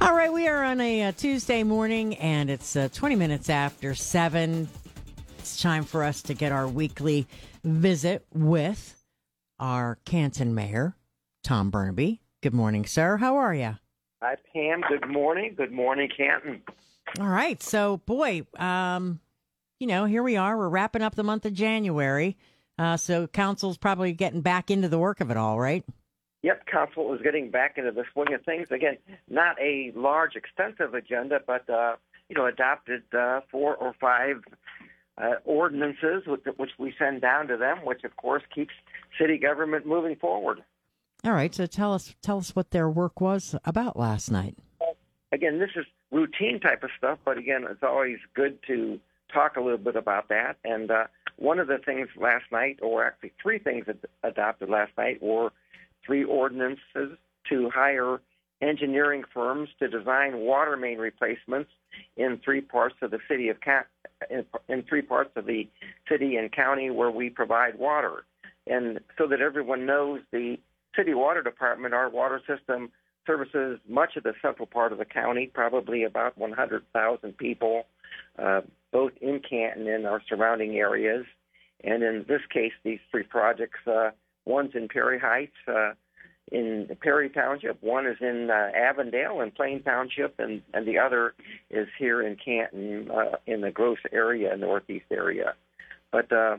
All right, we are on a, uh Tuesday morning, and it's uh, 20 minutes after 7. It's time for us to get our weekly visit with our Canton Mayor, Tom Bernabei. Good morning, sir. How are you? Hi, Pam. Good morning. Good morning, Canton. All right. So, boy, um, you know, here we are. We're wrapping up the month of January. Uh, so, council's probably getting back into the work of it all, right? Yep, council is getting back into the swing of things again. Not a large, extensive agenda, but uh, you know, adopted uh, four or five uh, ordinances, which, which we send down to them, which of course keeps city government moving forward. All right. So, tell us tell us what their work was about last night. Again, this is routine type of stuff, but again, it's always good to talk a little bit about that. And uh, one of the things last night, or actually three things ad- adopted last night, were three ordinances to hire engineering firms to design water main replacements in three parts of the city of in three parts of the city and county where we provide water. And so that everyone knows the city water department, our water system services much of the central part of the county, probably about 100,000 people, uh, both in Canton and our surrounding areas. And in this case, these three projects, uh, one's in Perry Heights, uh, in Perry Township, one is in uh, Avondale in Plain Township, and, and the other is here in Canton uh, in the Gross area, northeast area. But uh,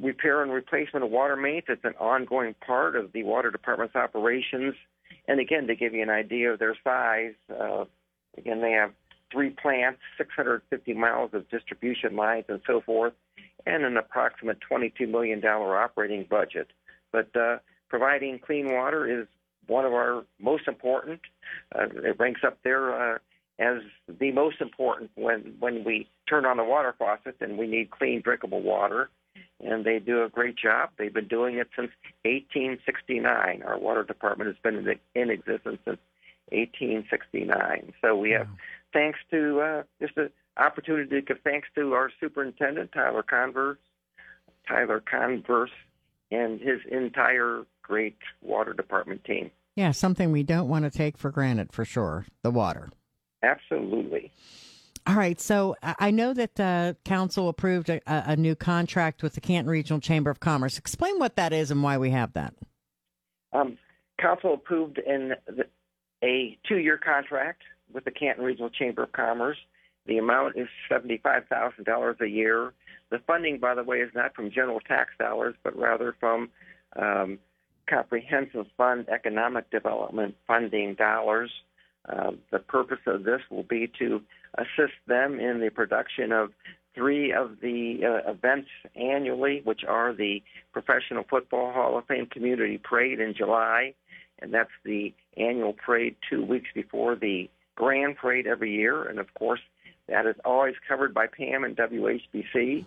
repair and replacement of water mains, is an ongoing part of the water department's operations. And again, to give you an idea of their size, uh, again, they have three plants, 650 miles of distribution lines, and so forth, and an approximate $22 million operating budget. But uh, providing clean water is one of our most important. Uh, it ranks up there uh, as the most important when when we turn on the water faucet and we need clean, drinkable water. And they do a great job. They've been doing it since 1869. Our water department has been in, in existence since 1869. So we have, thanks to uh, just an opportunity to give thanks to our superintendent Tyler Converse, Tyler Converse, and his entire great water department team. Yeah, something we don't want to take for granted for sure the water. Absolutely. All right. So I know that the council approved a, a new contract with the Canton Regional Chamber of Commerce. Explain what that is and why we have that. Um, council approved in the, a two-year contract with the Canton Regional Chamber of Commerce. The amount is seventy-five thousand dollars a year. The funding, by the way, is not from general tax dollars, but rather from um, comprehensive fund economic development funding dollars. Uh, the purpose of this will be to assist them in the production of three of the uh, events annually, which are the Professional Football Hall of Fame Community Parade in July, and that's the annual parade two weeks before the Grand Parade every year. And of course, that is always covered by Pam and WHBC.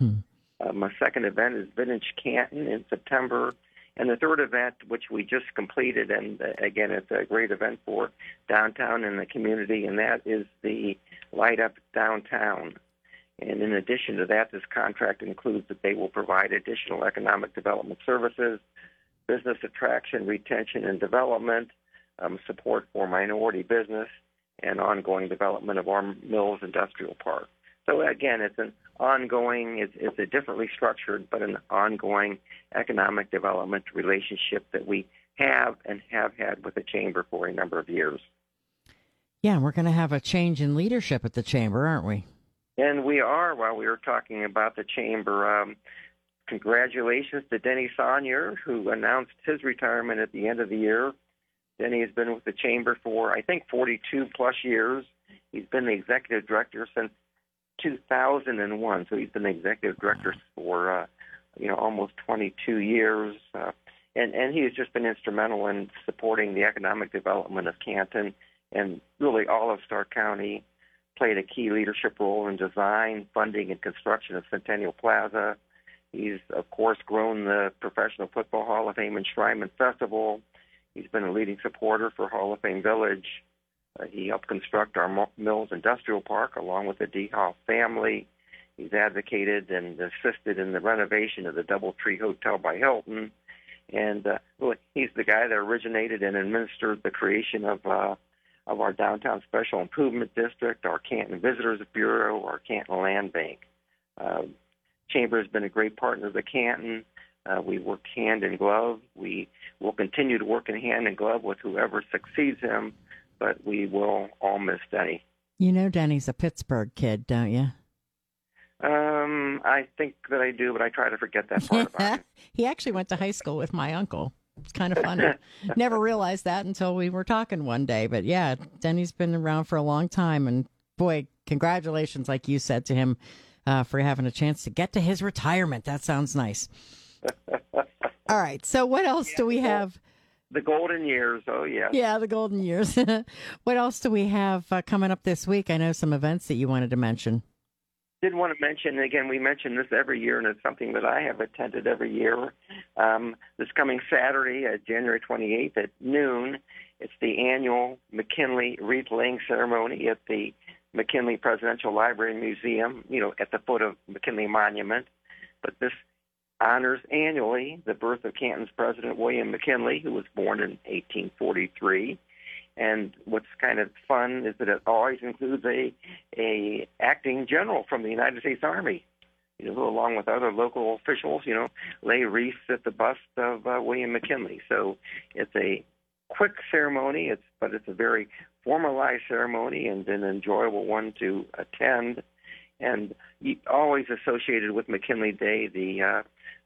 Uh, my second event is Vintage Canton in September. And the third event, which we just completed, and uh, again, it's a great event for downtown and the community, and that is the Light Up Downtown. And in addition to that, this contract includes that they will provide additional economic development services, business attraction, retention, and development, um, support for minority business, and ongoing development of our Mills Industrial Park. So again, it's an ongoing, it's, it's a differently structured, but an ongoing economic development relationship that we have and have had with the chamber for a number of years. Yeah, and we're going to have a change in leadership at the chamber, aren't we? And we are, while we were talking about the chamber, um, congratulations to Denny Saunier, who announced his retirement at the end of the year. Denny has been with the chamber for, I think, 42 plus years. He's been the executive director since 2001, so he's been the executive director for, uh, you know, almost 22 years. Uh, and, and he has just been instrumental in supporting the economic development of Canton and really all of Stark County played a key leadership role in design, funding, and construction of Centennial Plaza. He's, of course, grown the Professional Football Hall of Fame Enshrinement Festival. He's been a leading supporter for Hall of Fame Village. Uh, he helped construct our Mills Industrial Park along with the DeHoff family. He's advocated and assisted in the renovation of the Doubletree Hotel by Hilton. And uh, he's the guy that originated and administered the creation of uh, of our downtown special improvement district, our Canton Visitors Bureau, our Canton Land Bank. Uh, Chamber has been a great partner of the Canton. Uh, we work hand in glove. We will continue to work in hand in glove with whoever succeeds him, but we will all miss Denny. You know, Denny's a Pittsburgh kid, don't you? Um, I think that I do, but I try to forget that part about he actually went to high school with my uncle. It's kind of funny. Never realized that until we were talking one day. But yeah, Denny's been around for a long time, and boy, congratulations, like you said to him, uh, for having a chance to get to his retirement. That sounds nice. All right. So what else yeah, do we have? The golden years. Oh yeah. Yeah, the golden years. what else do we have uh, coming up this week? I know some events that you wanted to mention did want to mention again. We mention this every year, and it's something that I have attended every year. Um, this coming Saturday, uh, January 28th at noon, it's the annual McKinley wreath laying ceremony at the McKinley Presidential Library and Museum. You know, at the foot of McKinley Monument. But this honors annually the birth of Canton's President William McKinley, who was born in 1843. And what's kind of fun is that it always includes a a acting general from the United States Army, you know, along with other local officials, you know, lay wreaths at the bust of uh, William McKinley. So it's a quick ceremony. It's but it's a very formalized ceremony and an enjoyable one to attend. And always associated with McKinley Day, the uh,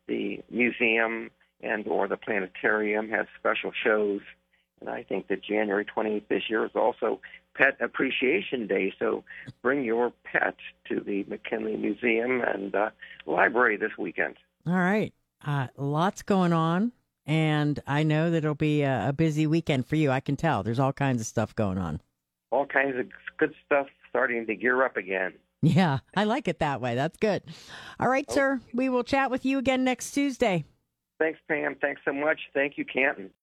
the museum and or the planetarium has special shows and I think that January 28th this year is also Pet Appreciation Day. So bring your pet to the McKinley Museum and uh, Library this weekend. All right. Uh, lots going on. And I know that it'll be a, a busy weekend for you. I can tell. There's all kinds of stuff going on. All kinds of good stuff starting to gear up again. Yeah, I like it that way. That's good. All right, oh. sir. We will chat with you again next Tuesday. Thanks, Pam. Thanks so much. Thank you, Canton.